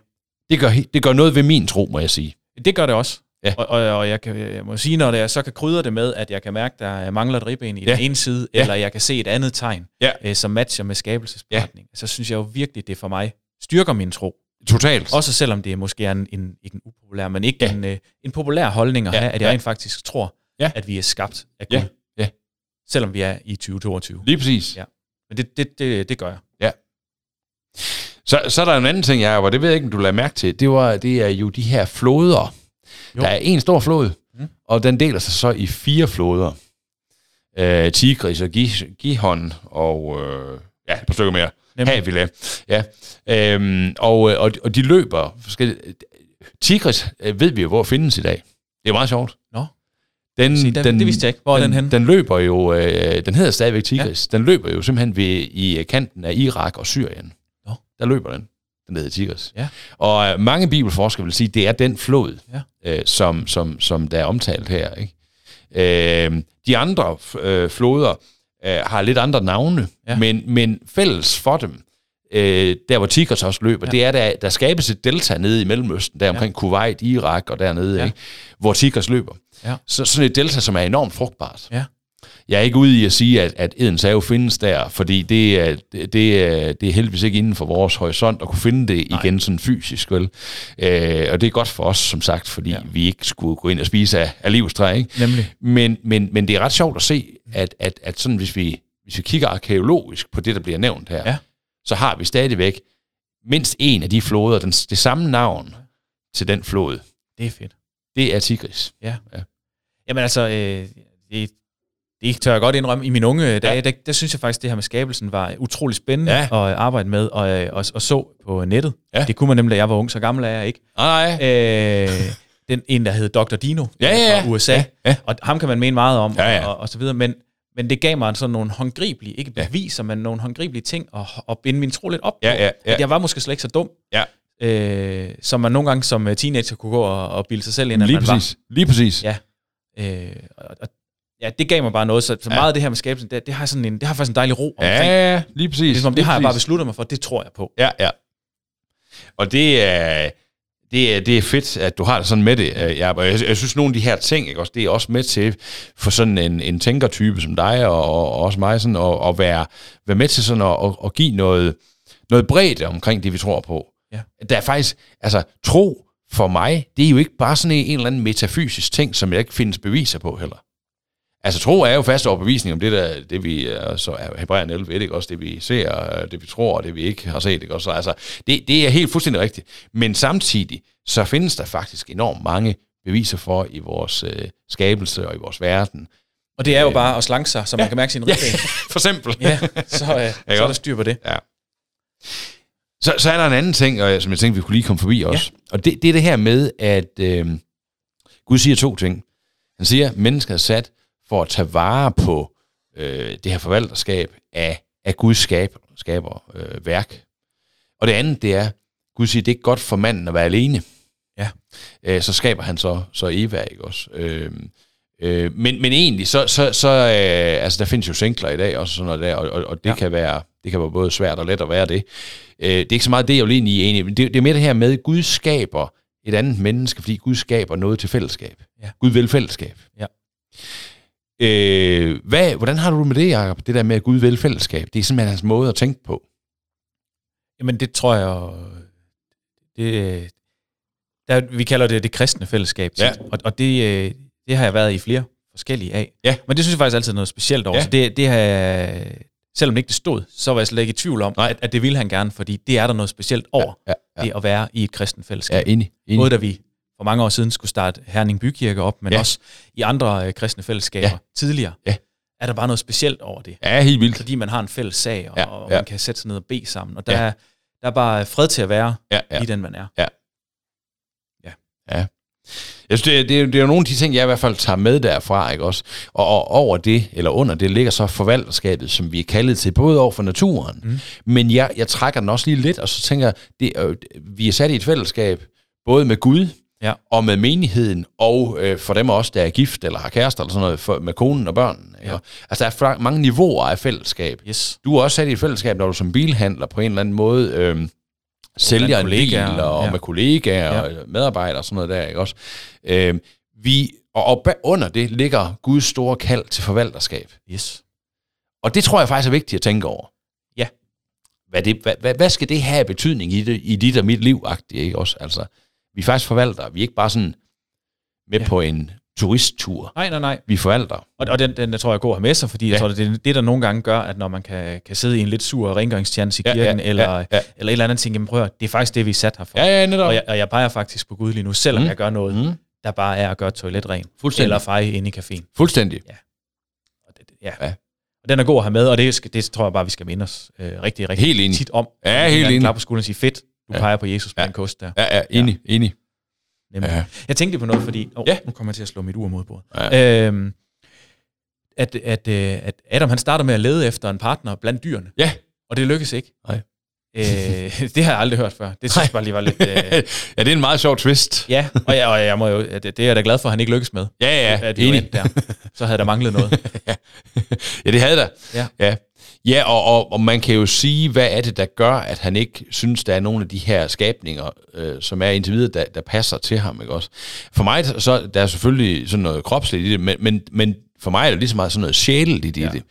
Det gør, det gør noget ved min tro, må jeg sige. Det gør det også. Ja. Og, og, og jeg, kan, jeg må sige, når det, jeg så kan krydre det med, at jeg kan mærke, der mangler et ribben i Ja. den ene side, Ja. eller jeg kan se et andet tegn, Ja. øh, som matcher med skabelsesberetning, så synes jeg jo virkelig, det for mig styrker min tro. Totalt. Også selvom det måske er en, en, ikke en upopulær, men ikke Ja. en, øh, en populær holdning at Ja, have, at jeg ja. rent faktisk tror, Ja. at vi er skabt af Gud. Ja, ja. Selvom vi er i 2022. Lige præcis. Ja. Men det, det, det, det gør jeg. Så, så er der en anden ting, jeg og det ved jeg ikke, om du lader mærke til. Det, var, det er jo de her floder. Jo. Der er en stor flod, Mm. og den deler sig så i fire floder. Øh, Tigris og Gi- Gihon og øh, ja, et par stykker mere. Nemlig. Havila. Ja. Øhm, og, øh, og, og de løber. Skal, Tigris øh, ved vi jo, hvor findes i dag. Det er meget sjovt. Nå. Den, Se, den- det vidste jeg ikke. Hvor er den henne? Den løber jo, øh, den hedder stadigvæk Tigris. Ja. Den løber jo simpelthen ved, i kanten af Irak og Syrien. Nå. Der løber den. Den hedder Tigris. Ja. Og øh, mange bibelforskere vil sige, det er den flod, Ja. øh, som, som, som der er omtalt her. Ikke? Øh, de andre øh, floder øh, har lidt andre navne, Ja. ja. men, men fælles for dem, øh, der hvor Tigris også løber, Ja. ja. det er, der, der skabes et delta nede i Mellemøsten, der omkring Kuwait, Irak og dernede, Ja. ja. ikke? hvor Tigris løber. Ja. Så sådan et delta, som er enormt frugtbart. Ja. Jeg er ikke ude i at sige, at, at Edens have findes der, fordi det er, det, det, er, det er heldigvis ikke inden for vores horisont at kunne finde det Nej. igen sådan fysisk, vel? Øh, og det er godt for os, som sagt, fordi Ja. ja. vi ikke skulle gå ind og spise af, af livstræ, ikke? Nemlig. Men, men, men det er ret sjovt at se, at, at, at sådan, hvis, vi, hvis vi kigger arkeologisk på det, der bliver nævnt her, Ja. så har vi stadigvæk mindst en af de floder, den, det samme navn til den flod. Det er fedt. Det er Tigris. Jamen altså, øh, det, det tør jeg godt indrømme. I mine unge dage, Ja. der, der synes jeg faktisk, det her med skabelsen var utrolig spændende Ja. at arbejde med og, øh, og, og så på nettet. Ja. Det kunne man nemlig, da jeg var ung, så gammel er jeg ikke. Nej, Øh, den en, der hed Dr. Dino Ja, ja, ja. fra USA. Ja, ja. Og ham kan man mene meget om, Ja, ja. Og, og så videre. Men, men det gav mig sådan nogle håndgribelige, ikke Ja. beviser, men nogle håndgribelige ting at, at binde min tro lidt op Ja, på. ja, ja. At jeg var måske slet ikke så dum, Ja. øh, som man nogle gange som øh, teenager kunne gå og, og bilde sig selv ind, at Lige man præcis. Lige præcis. Ja. Øh, og, og, ja, det gav mig bare noget. Så, så Ja. meget af det her med skabelsen, det, det, har sådan en, det har faktisk en dejlig ro omkring. Ja, lige præcis. Ligesom, det lige har jeg bare præcis. besluttet mig for, det tror jeg på. Ja, ja. Og det er, det det, er, det er fedt, at du har det sådan med det. Øh, jeg, jeg, jeg synes, nogle af de her ting, ikke, også, det er også med til for sådan en, en tænkertype som dig, og, og også mig, sådan, at, at være, være med til sådan at, at, at give noget, noget bredt omkring det, vi tror på. Ja. Der er faktisk, altså tro for mig, det er jo ikke bare sådan en, en eller anden metafysisk ting, som jeg ikke findes beviser på heller. Altså tro er jo fast overbevisning om det, der, det vi, så er Hebræerne 11, ved ikke også, det vi ser, det vi tror, og det vi ikke har set, ikke også? Altså, det, det er helt fuldstændig rigtigt. Men samtidig, så findes der faktisk enormt mange beviser for i vores øh, skabelse og i vores verden. Og det er jo øh, bare at slanke sig, så man ja, kan mærke sin ryggen. Ja, for eksempel. ja, så, øh, så er der styr på det. Ja. Så, så er der en anden ting, og, som jeg tænkte, vi kunne lige komme forbi også. Ja. Og det, det er det her med, at øh, Gud siger to ting. Han siger, at mennesket er sat for at tage vare på øh, det her forvalterskab af, af Guds skab, skaber øh, værk. Og det andet, det er, Gud siger, det er ikke godt for manden at være alene. Ja. Øh, så skaber han så, så Eva, ikke også? Øh, øh, men, men egentlig, så, så, så øh, altså der findes jo singler i dag også, sådan noget der, og, og, og det, ja. kan være, det kan være både svært og let at være det. Øh, det er ikke så meget det, jeg vil egentlig enig men det, det er mere det her med, at Gud skaber et andet menneske, fordi Gud skaber noget til fællesskab. Ja. Gud vil fællesskab. Ja. Øh, hvad, hvordan har du med det, Jacob? Det der med, at Gud vil fællesskab. Det er simpelthen hans måde at tænke på. Jamen, det tror jeg... Det, der, vi kalder det det kristne fællesskab. Ja. Og, og det, øh, det har jeg været i flere forskellige af. Ja. Men det synes jeg faktisk altid er noget specielt over. Ja. Så det, det har jeg, selvom det ikke det stod, så var jeg slet ikke i tvivl om, at, at det ville han gerne, fordi det er der noget specielt over, ja, ja, ja. det at være i et kristen fællesskab. Ja, enig, enig. Både da vi for mange år siden skulle starte Herning Bykirke op, men ja. også i andre øh, kristne fællesskaber ja. tidligere, ja. er der bare noget specielt over det. Ja, helt vildt. Fordi man har en fælles sag, og, ja. og man kan sætte sig ned og bede sammen. Og der, ja. er, der er bare fred til at være ja. Ja. i den, man er. Ja. Ja. ja. Jeg synes, det, det, det er jo nogle af de ting, jeg i hvert fald tager med derfra, ikke også? Og, og over det, eller under det, ligger så forvalterskabet, som vi er kaldet til, både over for naturen. Mm. Men jeg, jeg trækker den også lige lidt, og så tænker jeg, det, øh, vi er sat i et fællesskab, både med Gud, ja. og med menigheden, og øh, for dem også, der er gift eller har kærester eller sådan noget, for, med konen og børnene. Ja. Altså, der er mange niveauer af fællesskab. Yes. Du er også sat i et fællesskab, når du som bilhandler på en eller anden måde øh, sælger en bil, og ja. med kollegaer ja. og medarbejdere og sådan noget der, ikke også? Øh, vi, og, og under det ligger Guds store kald til forvalterskab. Yes. Og det tror jeg faktisk er vigtigt at tænke over. Ja. Hvad, det, hvad, hvad, hvad skal det have betydning i, det, i dit og mit liv, ikke også? Altså, vi er faktisk forvaltere. Vi er ikke bare sådan med ja. på en turisttur. Nej, nej, nej. Vi forvalter. Og, og den, den jeg tror jeg går at have med sig, fordi ja. jeg tror, det er det, der nogle gange gør, at når man kan, kan sidde i en lidt sur rengøringstjeneste i kirken, ja, ja, eller, ja, ja. eller et eller andet ting, jamen prøv det er faktisk det, vi er sat her for. Ja, ja, netop. Og jeg, og jeg peger faktisk på Gud lige nu, selvom mm. jeg gør noget, mm. der bare er at gøre toiletren. Fuldstændig. Eller feje ind i caféen. Fuldstændig. Ja. Og det, ja. ja. Og den er god at have med, og det, det tror jeg bare, vi skal minde os øh, rigtig, rigtig helt enig. tit om. Ja, helt enig. Klar på skolen og sige, fedt, du ja. peger på Jesus på ja. en kost der. Ja, ja, enig, ja. enig. Nemlig. Ja. Jeg tænkte på noget, fordi... Oh, ja. Nu kommer jeg til at slå mit ur mod bordet. Ja. Øhm, at, at, øh, at Adam han starter med at lede efter en partner blandt dyrene. Ja. Og det lykkes ikke. Nej. Øh, det har jeg aldrig hørt før. Det synes jeg bare lige var lidt... Øh... ja, det er en meget sjov twist. ja, og jeg, og jeg må jo, det, det er jeg da glad for, at han ikke lykkes med. Ja, ja, at enig. Der. Så havde der manglet noget. ja, det havde der. Ja. ja. Ja, og, og, og man kan jo sige, hvad er det, der gør, at han ikke synes, der er nogle af de her skabninger, øh, som er indtil videre, der, der passer til ham. Ikke også? For mig, så der er selvfølgelig sådan noget kropsligt i det, men, men, men for mig er det lige så meget sådan noget sjæleligt i ja. det.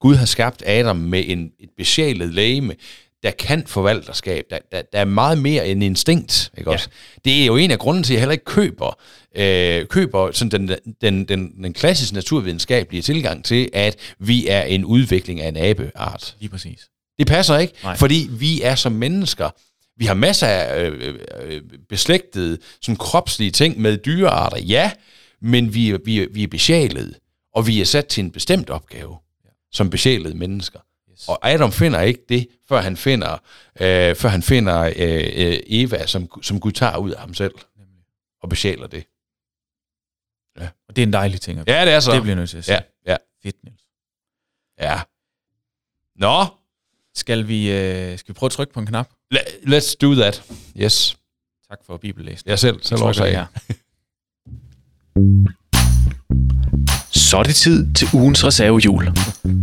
Gud har skabt Adam med en, et besjælet lægeme, der kan forvalterskab, der, der, der er meget mere end instinkt. Ikke ja. også? Det er jo en af grunden til, at jeg heller ikke køber, øh, køber sådan den, den, den, den klassiske naturvidenskabelige tilgang til, at vi er en udvikling af en abeart. Lige præcis. Det passer ikke, Nej. fordi vi er som mennesker, vi har masser af øh, øh, beslægtede sådan kropslige ting med dyrearter, ja, men vi, vi, vi er besjælet, og vi er sat til en bestemt opgave ja. som besjælede mennesker. Og Adam finder ikke det, før han finder, øh, før han finder øh, øh, Eva, som, som Gud tager ud af ham selv Nemlig. og besjæler det. Ja. Og det er en dejlig ting. At ja, det er så. Det bliver nødt til at sige. Ja, ja. Fedt, Niels. Ja. Nå. Skal vi, øh, skal vi prøve at trykke på en knap? Let's do that. Yes. Tak for bibellæsning. Jeg selv, selv også her. Så er det tid til ugens reservehjul.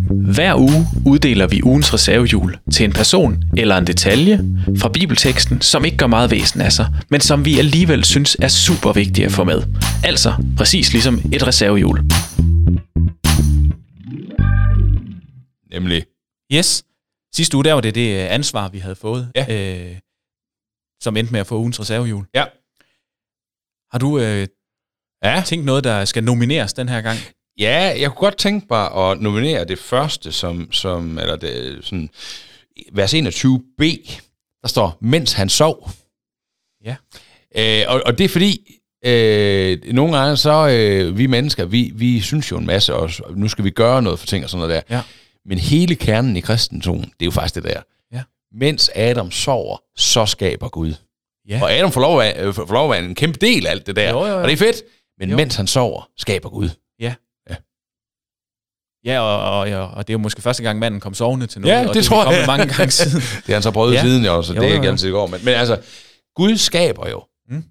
Hver uge uddeler vi ugens reservehjul til en person eller en detalje fra bibelteksten, som ikke gør meget væsen af sig, men som vi alligevel synes er super vigtige at få med. Altså præcis ligesom et reservehjul. Nemlig. Yes. Sidste uge, der var det det øh, ansvar, vi havde fået, Ja. øh, som endte med at få ugens reservehjul. Ja. Har du øh, Ja. tænkt noget, der skal nomineres den her gang? Ja, jeg kunne godt tænke mig at nominere det første, som, som eller det, sådan, vers 21b, der står, mens han sov. Ja. Øh, og, og det er fordi, øh, nogle gange så, øh, vi mennesker, vi, vi synes jo en masse også, og nu skal vi gøre noget for ting og sådan noget der. Ja. Men hele kernen i kristentroen, det er jo faktisk det der. Ja. Mens Adam sover, så skaber Gud. Ja. Og Adam får lov, at, øh, får lov at være en kæmpe del af alt det der. Jo, jo, jo. Og det er fedt. Men jo. mens han sover, skaber Gud. Ja, og, og, og, og det er jo måske første gang, manden kom sovende til noget. Ja, og det er tror kommet jeg. mange gange siden. Det har han så prøvet Ja. ja. siden jo, så Jo, det er ikke altid går. Men, men altså, Gud skaber jo, Mm.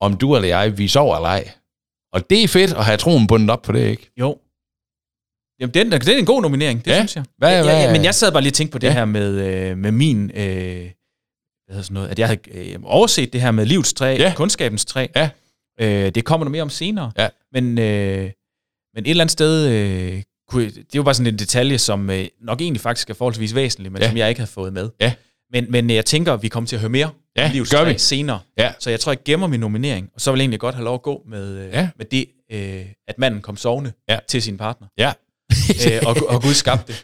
om du eller jeg, vi sover eller ej. Og det er fedt at have troen bundet op på det, ikke? Jo. Jamen, det er, det er en god nominering, det Ja. synes jeg. Hvad- ja, ja, hvad- men jeg sad bare lige og tænkte på det Ja. her med, øh, med min... Øh, hvad hedder sådan noget, at jeg havde øh, overset det her med livets træ, Ja. kundskabens træ. Ja. Øh, det kommer der mere om senere. Ja. Men, øh, men et eller andet sted, øh, kunne, det er jo bare sådan en detalje, som øh, nok egentlig faktisk er forholdsvis væsentlig, men Ja. som jeg ikke havde fået med. Ja. Men, men jeg tænker, at vi kommer til at høre mere Ja, om livets gør vi. senere. Ja. Så jeg tror, jeg gemmer min nominering, og så vil jeg egentlig godt have lov at gå med, øh, Ja. med det, øh, at manden kom sovende Ja. til sin partner, Ja. øh, og, og Gud skabte,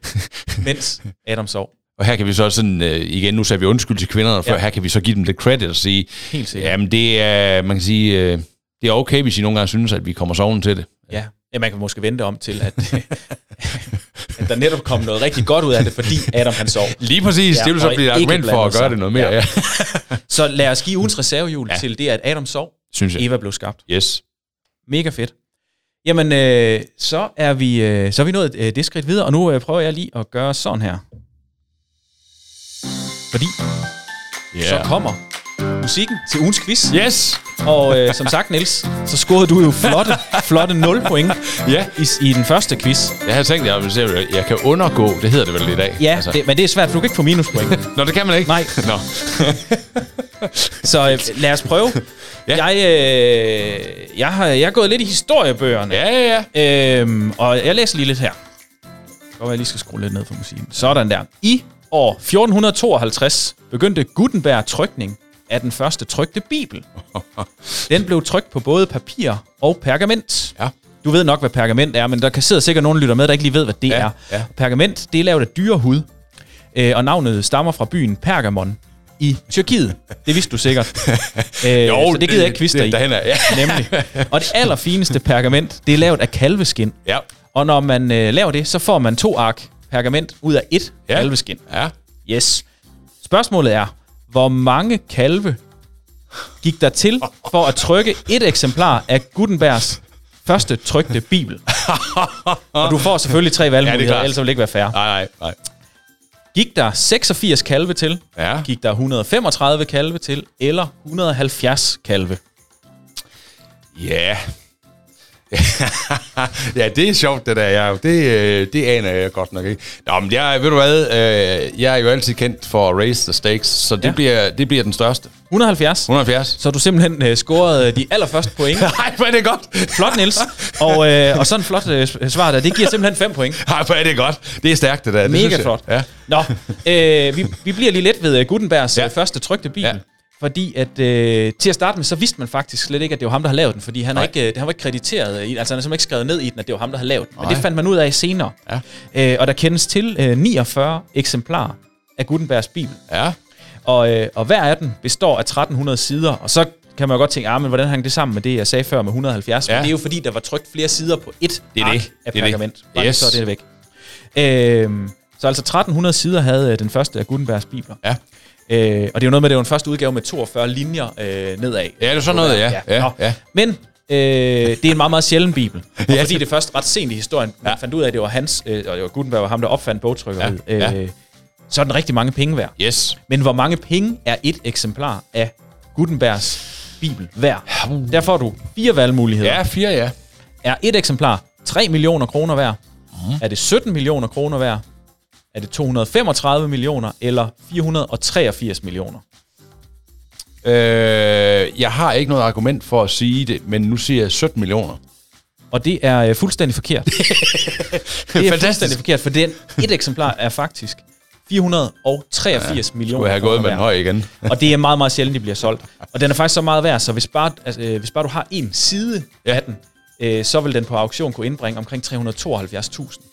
mens Adam sov. Og her kan vi så sådan, øh, igen, nu sagde vi undskyld til kvinderne før, Ja. her kan vi så give dem lidt credit og sige, Helt sikkert. jamen det er, man kan sige, øh, det er okay, hvis I nogle gange synes, at vi kommer sovende til det. Ja. Ja, man kan måske vente om til, at, at der netop kom noget rigtig godt ud af det, fordi Adam han sov. Lige præcis, Ja, det vil så blive et argument for at gøre sig. det noget mere, Ja. ja. Så lad os give ugens reservehjul. Ja. til det, at Adam sov, Synes jeg. Eva blev skabt. Yes. Mega fedt. Jamen, øh, så, er vi, øh, så er vi nået øh, det skridt videre, og nu øh, prøver jeg lige at gøre sådan her. Fordi Yeah. så kommer musikken til ugens quiz. Yes. Og øh, som sagt, Niels, så scorede du jo flotte, flotte 0 point Ja. i, i den første quiz. Jeg havde tænkt, at jeg, ville se, at jeg kan undergå, det hedder det vel i dag. Ja, altså. det, men det er svært, for du kan ikke få minuspoint. Nå, det kan man ikke. Nej. Nå. Så øh, lad os prøve. Ja. Jeg, øh, jeg, har, jeg har gået lidt i historiebøgerne. Ja, ja, ja. Øhm, og jeg læser lige lidt her. Og jeg lige skal skrue lidt ned for musikken. Sådan der. I år 1452 begyndte Gutenberg trykning af den første trykte bibel. Den blev trykt på både papir og pergament. Ja. Du ved nok, hvad pergament er, men der kan sidde sikkert nogen lytter med, der ikke lige ved, hvad det Ja, er. ja. Pergament, det er lavet af dyrehud, øh, og navnet stammer fra byen Pergamon i Tyrkiet. Det vidste du sikkert. øh, jo, så det gider jeg ikke kviste dig i. Er, ja. Nemlig. Og det allerfineste pergament, det er lavet af kalveskin. ja. Og når man øh, laver det, så får man to ark pergament ud af et. Ja. kalveskin. Ja. Yes. Spørgsmålet er, hvor mange kalve gik der til for at trykke et eksemplar af Gutenbergs første trykte bibel? Og du får selvfølgelig tre valgmuligheder, klart. ellers vil det ikke være fair. Nej, nej, nej. Gik der 86 kalve til? Ja. Gik der 135 kalve til? Eller 170 kalve? Ja. Ja, det er sjovt, det der. Ja, det, øh, det aner jeg godt nok ikke. Nå, men jeg, ved du hvad, øh, jeg er jo altid kendt for at raise the stakes, så det, Ja. bliver, det bliver den største. 170. 170. Så du simpelthen scoret øh, de allerførste point. Nej, hvor er det godt. Flot, Niels. Og, øh, og sådan en flot øh, svar der, det giver simpelthen 5 point. Nej, hvor er det godt. Det er stærkt, det der. Det Mega flot. Ja. Nå, øh, vi, vi bliver lige lidt ved Gutenbergs ja. Første trykte bibel. Ja. Fordi at øh, til at starte med, så vidste man faktisk slet ikke, at det var ham, der havde lavet den. Fordi han, er ikke, øh, han var ikke krediteret i Altså han er ikke skrevet ned i den, at det var ham, der havde lavet den. Men Nej. det fandt man ud af senere. Ja. Øh, og der kendes til øh, 49 eksemplarer af Gutenbergs bibel. Ja. Og, øh, og hver af dem består af 1300 sider. Og så kan man jo godt tænke, ah, men hvordan hænger det sammen med det, jeg sagde før med 170? Ja. Men det er jo fordi, der var trykt flere sider på ét Det er ark det. af Det er det. pergament. Bare Yes. Så er det væk. Øh, så altså 1300 sider havde øh, den første af Gutenbergs bibler. Ja. Øh, og det er jo noget med, at det var en første udgave med 42 linjer øh, nedad. Ja, det er sådan noget, ja. Ja, Nå. ja. Men øh, det er en meget, meget sjælden bibel. Og Ja. fordi det først ret sent i historien, man Ja. fandt ud af, at det var hans, øh, og det var Gutenberg var ham, der opfandt bogtrykkeriet, Ja, ja. øh, så er den rigtig mange penge værd. Yes. Men hvor mange penge er et eksemplar af Gutenbergs bibel værd? Der får du fire valgmuligheder. Ja, fire, ja. Er et eksemplar 3 millioner kroner værd? Mm. Er det 17 millioner kroner værd? Er det 235 millioner eller 483 millioner? Øh, jeg har ikke noget argument for at sige det, men nu siger jeg 17 millioner. Og det er øh, fuldstændig forkert. det er fuldstændig forkert, for den et eksemplar er faktisk 483 ja, millioner Skulle have gået med en høj igen. og det er meget, meget sjældent, de bliver solgt. Og den er faktisk så meget værd, så hvis bare, altså, øh, hvis bare du har en side ja. af den, øh, så vil den på auktion kunne indbringe omkring 372.000.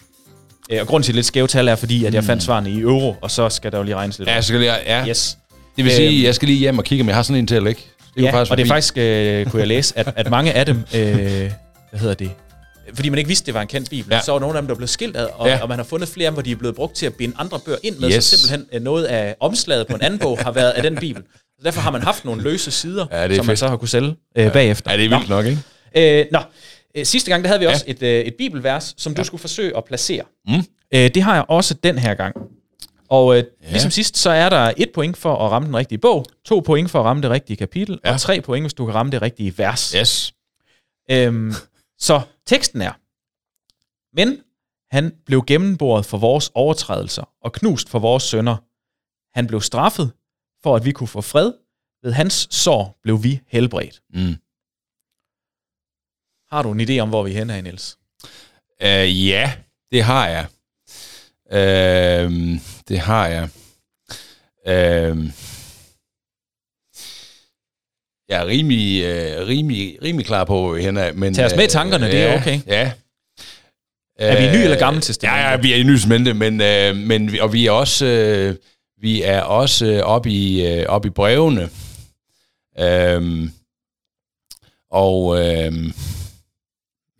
Øh, og grunden til lidt skæve tal er, fordi at jeg fandt svarene i euro, og så skal der jo lige regnes lidt. Ja, så skal lige, ja. Yes. Det vil sige, øhm, jeg skal lige hjem og kigge, om jeg har sådan en til at lægge. Det ja, faktisk og det er faktisk, øh, kunne jeg læse, at, at mange af dem, øh, hvad hedder det, fordi man ikke vidste, det var en kendt bibel, ja. så var nogle af dem, der blev skilt ad, og, ja. og man har fundet flere hvor de er blevet brugt til at binde andre bøger ind med, yes. så simpelthen øh, noget af omslaget på en anden bog har været af den bibel. Så derfor har man haft nogle løse sider, ja, som fedt. man så har kunne sælge øh, bagefter. Ja, det er vildt nå. nok, ikke? Øh, nå, øh, sidste gang, der havde vi også ja. et, øh, et bibelvers, som ja. du skulle forsøge at placere. Mm. Øh, det har jeg også den her gang. Og øh, ja. ligesom sidst, så er der et point for at ramme den rigtige bog, to point for at ramme det rigtige kapitel, ja. og tre point, hvis du kan ramme det rigtige vers. Yes. Øhm, så teksten er, men han blev gennemboret for vores overtrædelser og knust for vores sønder. Han blev straffet, for at vi kunne få fred. Ved hans sår blev vi helbredt. Mm. Har du en idé om, hvor vi er henne, Niels? Uh, ja, det har jeg. Uh, det har jeg. Uh, jeg er rimelig, uh, rimelig, rimelig klar på, hvor vi er Men, Tag os med i tankerne, uh, det er okay. Ja, er vi ny eller gammel testamente? Ja, ja, vi er i ny testamente, men, øh, men og vi er også øh, vi er også øh, oppe i øh, op i brevene. Øhm, og øh,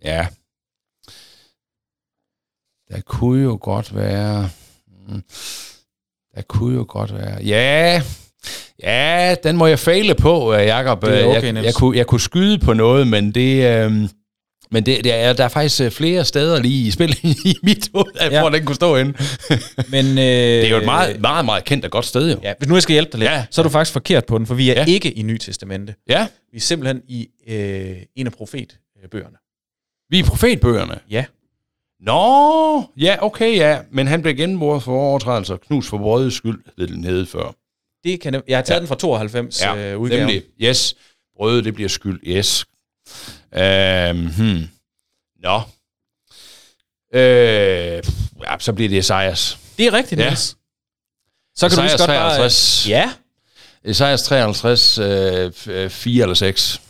ja, der kunne jo godt være, mm, der kunne jo godt være, ja, ja, den må jeg fejle på, øh, Jacob. Det er okay, jeg, jeg, kunne, jeg kunne skyde på noget, men det, øh, men det, det er, der er faktisk øh, flere steder lige i spil i mit hoved, ja. hvor den kunne stå inde. Men, øh, det er jo et meget, meget, meget kendt og godt sted jo. Ja, hvis nu jeg skal hjælpe dig lidt, ja. så er du faktisk forkert på den, for vi er ja. ikke i Nye Testamente. Ja. Vi er simpelthen i øh, en af profetbøgerne. Vi er profetbøgerne? Ja. Nå, ja, okay, ja. Men han blev gennembordet for overtrædelser, knus for brødets skyld, hed den nede før. Det kan jeg, jeg har taget ja. den fra 92 ja, øh, udgave. Nemlig, yes. Brødet, det bliver skyld, yes. Øhm, hmm. Nå. Øh, ja, så bliver det Esajas. Det er rigtigt, ja. Niels. Så kan Esajas du godt 53, bare... Ja. Esajas 53, øh, 4 eller 6.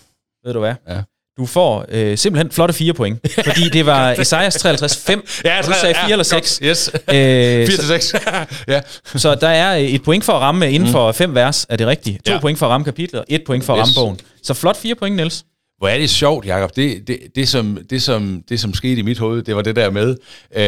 Ved du hvad? Ja. Du får øh, simpelthen flotte fire point, fordi det var Esajas 53 5, ja, og du sagde 4 ja, eller 6. Yes. Øh, 4 til 6. ja. Så der er et point for at ramme inden mm. for fem vers, er det rigtigt? To ja. point for at ramme kapitlet, og et point for at ramme bogen. Så flot fire point, Niels. Hvor er det sjovt, Jacob. Det, det, det, som, det, som, det, som skete i mit hoved, det var det der med, øh,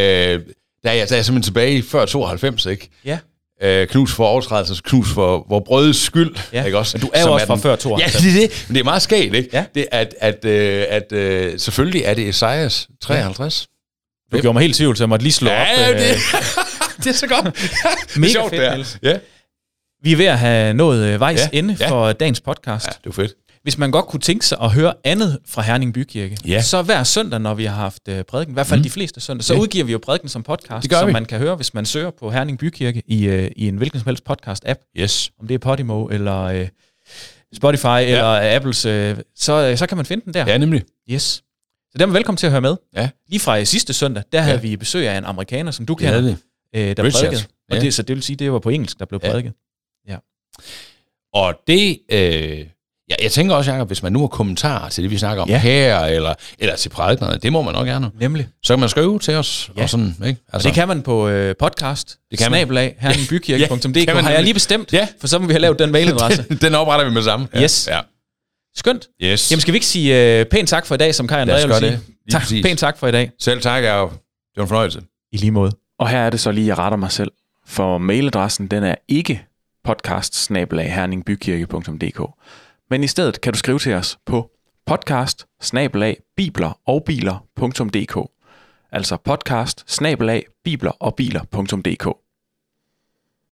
der, er jeg, der er jeg simpelthen tilbage i før 92, ikke? Ja. Øh, knus for overtrædelse, knus for hvor brødets skyld. Ja. Ikke også? Men du er jo også fra før 92. Ja, det er det. Men det er meget skægt, ikke? Ja. Det, at, at, øh, at, øh, selvfølgelig er det Esajas 53. Ja. Du gjorde mig helt tvivl, så jeg måtte lige slå ja, op. Øh. Det, det er så godt. Mega sjovt, fedt, Ja. Vi er ved at have nået øh, vejs ja. ende for ja. dagens podcast. Ja, det er fedt. Hvis man godt kunne tænke sig at høre andet fra Herning Bykirke, ja. så hver søndag, når vi har haft uh, prædiken, i hvert fald mm. de fleste søndag, så ja. udgiver vi jo prædiken som podcast, som vi. man kan høre, hvis man søger på Herning Bykirke i, uh, i en hvilken som helst podcast-app. Yes. Om det er Podimo eller uh, Spotify ja. eller Apples, uh, så, uh, så kan man finde den der. Ja, nemlig. Yes. Så der er velkommen til at høre med. Ja. Lige fra sidste søndag, der havde vi besøg af en amerikaner, som du kender, uh, der prædikede. Og ja. det, så det vil sige, det var på engelsk, der blev prædiket. Ja. ja. Og det... Øh Ja, jeg tænker også, Jacob, hvis man nu har kommentarer til det, vi snakker om ja. her, eller, eller til prædiknerne, det må man nok gerne. Nemlig. Så kan man skrive til os. Ja. Og sådan, ikke? Altså. Og det kan man på øh, podcast, det kan snabelag, herningbykirke.dk, ja, har jeg lige bestemt, ja. for så må vi have lavet den mailadresse. den, den opretter vi med samme. Ja. Yes. Ja. Skønt. Yes. Jamen skal vi ikke sige øh, pænt tak for i dag, som Kai André vil sige? Det. Tak, præcis. pænt tak for i dag. Selv tak, Jacob. Det var en fornøjelse. I lige måde. Og her er det så lige, jeg retter mig selv. For mailadressen, den er ikke podcast herningbykirke.dk men i stedet kan du skrive til os på podcast bibler og biler.dk Altså podcast bibler og biler.dk